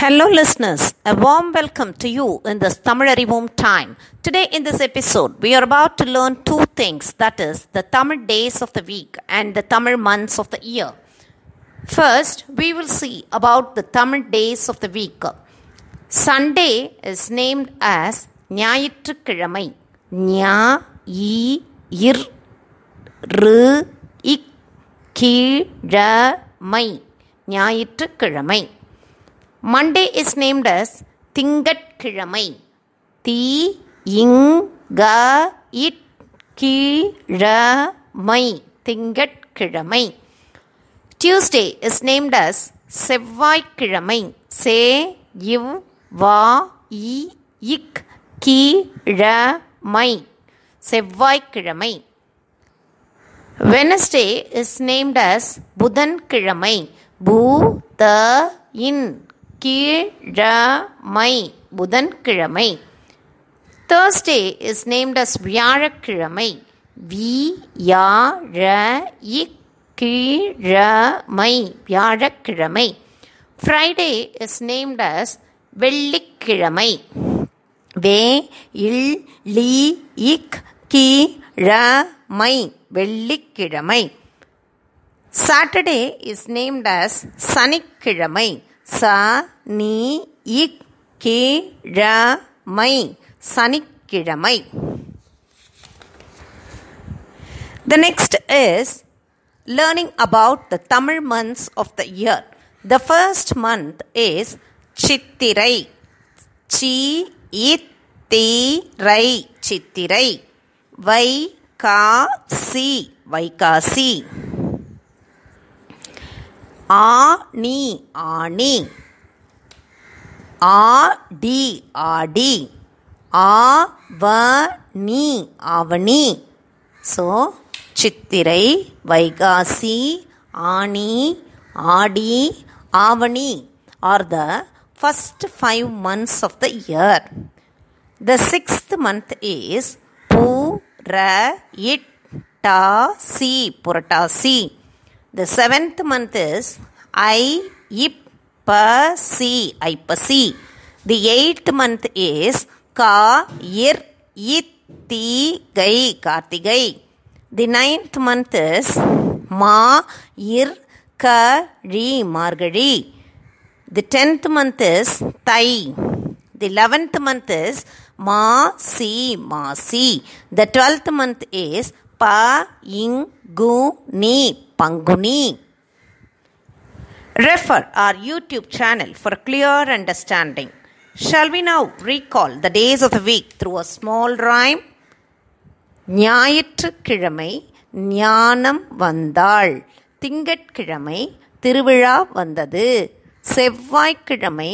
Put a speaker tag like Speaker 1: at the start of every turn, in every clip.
Speaker 1: Hello, listeners. A warm welcome to you in this Tamil Arivum time. Today, in this episode, we are about to learn two things that is, the Tamil days of the week and the Tamil months of the year. First, we will see about the Tamil days of the week. Sunday is named as Nyayittukiramai. Nya, yi, ir, ru, ik, ki, ra, mai. Nyayittukiramai. Monday is named as திங்கட்கிழமை தி இங் க it கிழமை திங்கட்கிழமை Tuesday is named as செவ்வாய்க்கிழமை சே இவ் வா இ இக் கிழமை செவ்வாய்க்கிழமை வெனஸ்டே இஸ் நேம்ட் அஸ் புதன்கிழமை பூ த இன் கீழமை புதன்கிழமை. தேர்ஸ்டே இஸ் நேம்ட் அஸ் வியாழக்கிழமை. வி கீழமை வியாழக்கிழமை. ஃப்ரைடே இஸ் நேம்ட் அஸ் வெள்ளிக்கிழமை. வே இல் லி இக் கீழமை வெள்ளிக்கிழமை. சாட்டர்டே இஸ் நேம்ட் அஸ் சனிக்கிழமை. ச நீ இக் கீழமை சனிக்கிழமை The next is learning about the Tamil months of the year. The first month is Chittirai. Chi it தி ரை சித்திரை வை கா வைகாசி ஆணி D Aadi Aadi Avani Avani so Chithirai Vaikasi Aani Aadi Avani are the first five months of the year the sixth month is பூ ர இட் டாசி Purattasi The seventh month is Ipasi, Ipasi. The eighth month is Ka Kair Itigai, Kartigai. The ninth month is Ma Ir Kari, Margari. The tenth month is Thai. The eleventh month is Masi, Masi. The twelfth month is Panguni, Panguni. Refer our YouTube channel for a clear understanding. Shall we now recall the days of the week through a small rhyme? ஞாயிற்றுக்கிழமை ஞானம் வந்தாள் திங்கட்கிழமை திருவிழா வந்தது செவ்வாய்க்கிழமை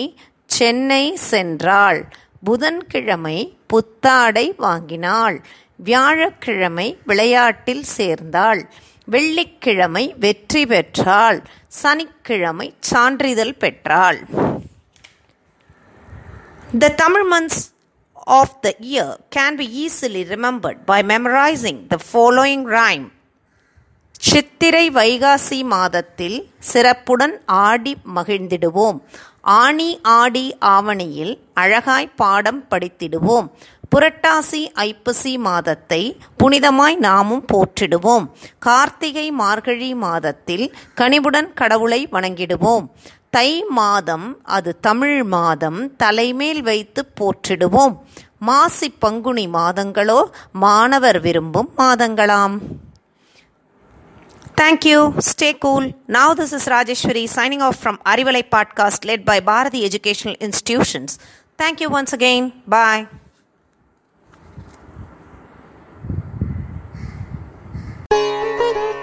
Speaker 1: சென்னை சென்றாள் புதன்கிழமை புத்தாடை வாங்கினாள் வியாழக்கிழமை விளையாட்டில் சேர்ந்தாள். வெள்ளிக்கிழமை வெற்றி பெற்றாள். சனிக்கிழமை சான்றிதழ் பெற்றாள். The Tamil months of the year can be easily remembered by memorizing the following rhyme. Chithirai Vaikasi மாதத்தில் சிறப்புடன் ஆடி மகிழ்ந்திடுவோம். ஆணி ஆடி ஆவணியில் அழகாய் பாடம் படித்திடுவோம். புரட்டாசி ஐப்பசி மாதத்தை புனிதமாய் நாமும் போற்றிடுவோம் கார்த்திகை மார்கழி மாதத்தில் கனிவுடன் கடவுளை வணங்கிடுவோம் தை மாதம் அது தமிழ் மாதம் தலைமேல் வைத்து போற்றிடுவோம் மாசி பங்குனி மாதங்களோ மாணவர் விரும்பும் மாதங்களாம் Thank you. Stay cool. Now, this is Rajeshwari signing off from Arivalai podcast led by Bharati Educational Institutions. Thank you once again. Bye. da da